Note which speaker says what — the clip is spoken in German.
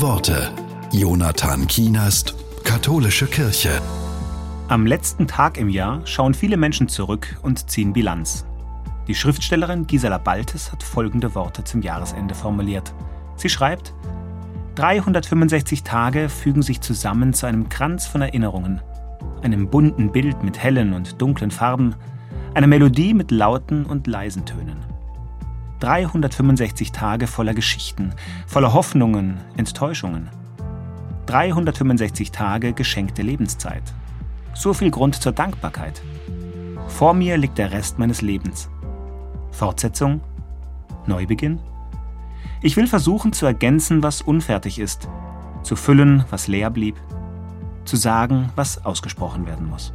Speaker 1: Worte. Jonathan Kienast, Katholische Kirche.
Speaker 2: Am letzten Tag im Jahr schauen viele Menschen zurück und ziehen Bilanz. Die Schriftstellerin Gisela Baltes hat folgende Worte zum Jahresende formuliert. Sie schreibt, 365 Tage fügen sich zusammen zu einem Kranz von Erinnerungen, einem bunten Bild mit hellen und dunklen Farben, einer Melodie mit lauten und leisen Tönen. 365 Tage voller Geschichten, voller Hoffnungen, Enttäuschungen. 365 Tage geschenkte Lebenszeit. So viel Grund zur Dankbarkeit. Vor mir liegt der Rest meines Lebens. Fortsetzung? Neubeginn? Ich will versuchen zu ergänzen, was unfertig ist, zu füllen, was leer blieb, zu sagen, was ausgesprochen werden muss.